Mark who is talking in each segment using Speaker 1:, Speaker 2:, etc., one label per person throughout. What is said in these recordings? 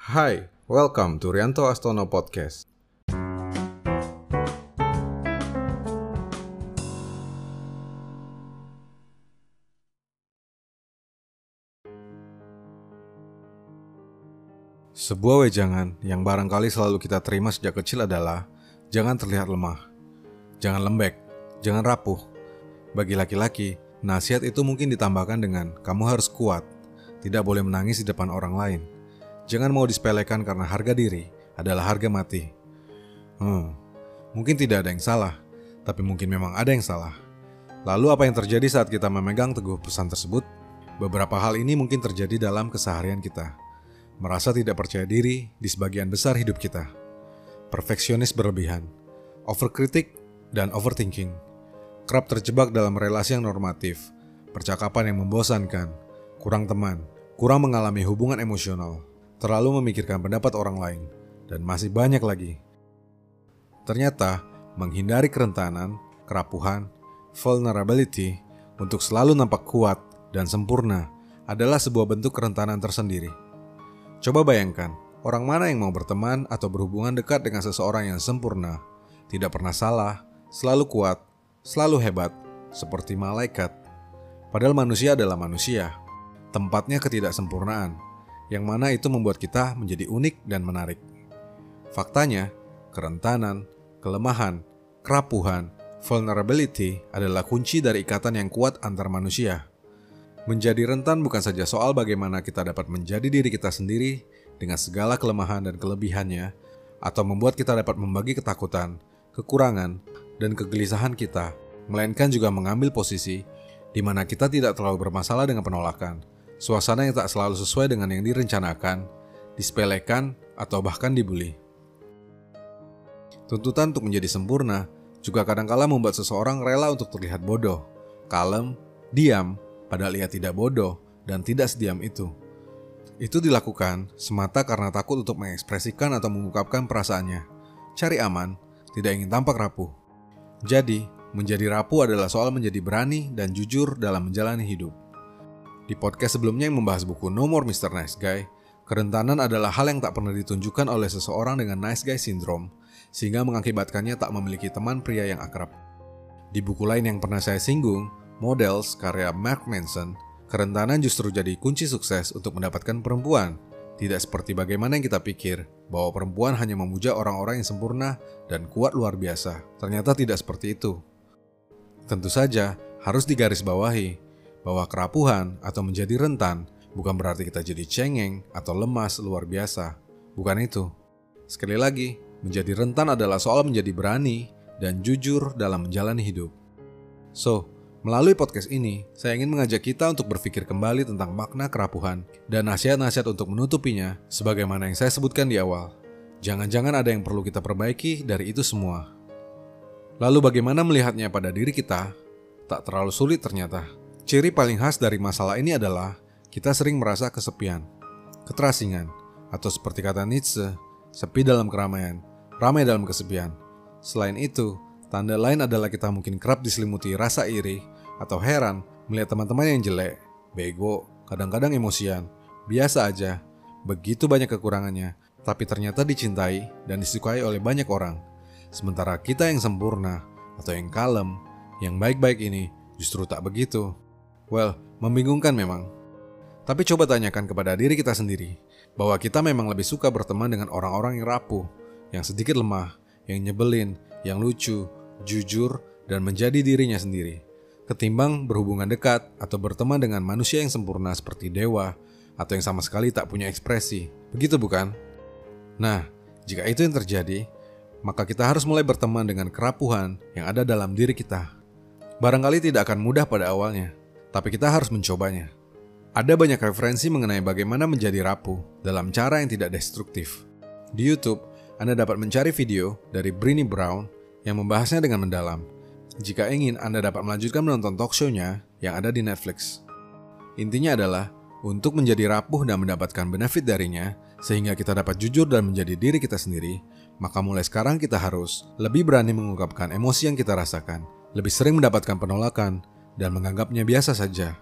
Speaker 1: Hai, welcome to Rianto Astono Podcast. Sebuah wejangan yang barangkali selalu kita terima sejak kecil adalah jangan terlihat lemah, jangan lembek, jangan rapuh. Bagi laki-laki, nasihat itu mungkin ditambahkan dengan kamu harus kuat, tidak boleh menangis di depan orang lain. Jangan mau disepelekan karena harga diri adalah harga mati. Hmm, mungkin tidak ada yang salah, tapi mungkin memang ada yang salah. Lalu apa yang terjadi saat kita memegang teguh pesan tersebut? Beberapa hal ini mungkin terjadi dalam keseharian kita merasa tidak percaya diri di sebagian besar hidup kita, perfeksionis berlebihan, overkritik, dan overthinking, kerap terjebak dalam relasi yang normatif, percakapan yang membosankan, kurang teman, kurang mengalami hubungan emosional, terlalu memikirkan pendapat orang lain, dan masih banyak lagi. Ternyata, menghindari kerentanan, kerapuhan, vulnerability untuk selalu nampak kuat dan sempurna adalah sebuah bentuk kerentanan tersendiri. Coba bayangkan, orang mana yang mau berteman atau berhubungan dekat dengan seseorang yang sempurna, tidak pernah salah, selalu kuat, selalu hebat, seperti malaikat. Padahal manusia adalah manusia, tempatnya ketidaksempurnaan, yang mana itu membuat kita menjadi unik dan menarik. Faktanya, kerentanan, kelemahan, kerapuhan, vulnerability adalah kunci dari ikatan yang kuat antar manusia. Menjadi rentan bukan saja soal bagaimana kita dapat menjadi diri kita sendiri dengan segala kelemahan dan kelebihannya, atau membuat kita dapat membagi ketakutan, kekurangan, dan kegelisahan kita, melainkan juga mengambil posisi di mana kita tidak terlalu bermasalah dengan penolakan, suasana yang tak selalu sesuai dengan yang direncanakan, disepelekan, atau bahkan dibully. Tuntutan untuk menjadi sempurna juga kadangkala membuat seseorang rela untuk terlihat bodoh, kalem, diam, padahal ia tidak bodoh dan tidak sediam itu. Itu dilakukan semata karena takut untuk mengekspresikan atau mengungkapkan perasaannya. Cari aman, tidak ingin tampak rapuh. Jadi, menjadi rapuh adalah soal menjadi berani dan jujur dalam menjalani hidup. Di podcast sebelumnya yang membahas buku No More Mr. Nice Guy, kerentanan adalah hal yang tak pernah ditunjukkan oleh seseorang dengan nice guy syndrome, sehingga mengakibatkannya tak memiliki teman pria yang akrab. Di buku lain yang pernah saya singgung, Models karya Mark Manson, kerentanan justru jadi kunci sukses untuk mendapatkan perempuan. Tidak seperti bagaimana yang kita pikir, bahwa perempuan hanya memuja orang-orang yang sempurna dan kuat luar biasa. Ternyata tidak seperti itu. Tentu saja, harus digarisbawahi bahwa kerapuhan atau menjadi rentan bukan berarti kita jadi cengeng atau lemas luar biasa. Bukan itu. Sekali lagi, menjadi rentan adalah soal menjadi berani dan jujur dalam menjalani hidup. So, Melalui podcast ini, saya ingin mengajak kita untuk berpikir kembali tentang makna kerapuhan dan nasihat-nasihat untuk menutupinya sebagaimana yang saya sebutkan di awal. Jangan-jangan ada yang perlu kita perbaiki dari itu semua. Lalu bagaimana melihatnya pada diri kita? Tak terlalu sulit ternyata. Ciri paling khas dari masalah ini adalah kita sering merasa kesepian, keterasingan, atau seperti kata Nietzsche, sepi dalam keramaian, ramai dalam kesepian. Selain itu, Tanda lain adalah kita mungkin kerap diselimuti rasa iri atau heran melihat teman-teman yang jelek, bego, kadang-kadang emosian, biasa aja, begitu banyak kekurangannya, tapi ternyata dicintai dan disukai oleh banyak orang. Sementara kita yang sempurna atau yang kalem, yang baik-baik ini justru tak begitu. Well, membingungkan memang. Tapi coba tanyakan kepada diri kita sendiri bahwa kita memang lebih suka berteman dengan orang-orang yang rapuh, yang sedikit lemah, yang nyebelin, yang lucu, jujur, dan menjadi dirinya sendiri, ketimbang berhubungan dekat atau berteman dengan manusia yang sempurna seperti dewa atau yang sama sekali tak punya ekspresi. Begitu bukan? Nah, jika itu yang terjadi, maka kita harus mulai berteman dengan kerapuhan yang ada dalam diri kita. Barangkali tidak akan mudah pada awalnya, tapi kita harus mencobanya. Ada banyak referensi mengenai bagaimana menjadi rapuh dalam cara yang tidak destruktif. Di YouTube, Anda dapat mencari video dari Brini Brown yang membahasnya dengan mendalam. Jika ingin, Anda dapat melanjutkan menonton talk show-nya yang ada di Netflix. Intinya adalah untuk menjadi rapuh dan mendapatkan benefit darinya, sehingga kita dapat jujur dan menjadi diri kita sendiri, maka mulai sekarang kita harus lebih berani mengungkapkan emosi yang kita rasakan, lebih sering mendapatkan penolakan, dan menganggapnya biasa saja,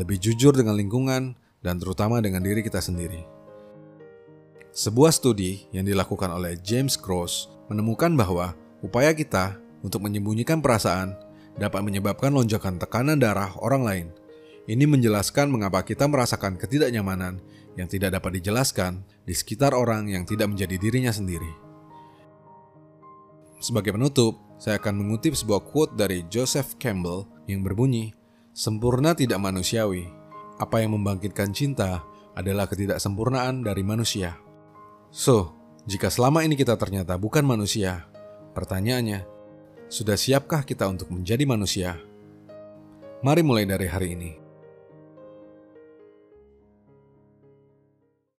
Speaker 1: lebih jujur dengan lingkungan, dan terutama dengan diri kita sendiri. Sebuah studi yang dilakukan oleh James Cross menemukan bahwa upaya kita untuk menyembunyikan perasaan dapat menyebabkan lonjakan tekanan darah orang lain. Ini menjelaskan mengapa kita merasakan ketidaknyamanan yang tidak dapat dijelaskan di sekitar orang yang tidak menjadi dirinya sendiri. Sebagai penutup, saya akan mengutip sebuah quote dari Joseph Campbell yang berbunyi, "Sempurna tidak manusiawi. Apa yang membangkitkan cinta adalah ketidaksempurnaan dari manusia." So, jika selama ini kita ternyata bukan manusia, pertanyaannya, sudah siapkah kita untuk menjadi manusia? Mari mulai dari hari ini.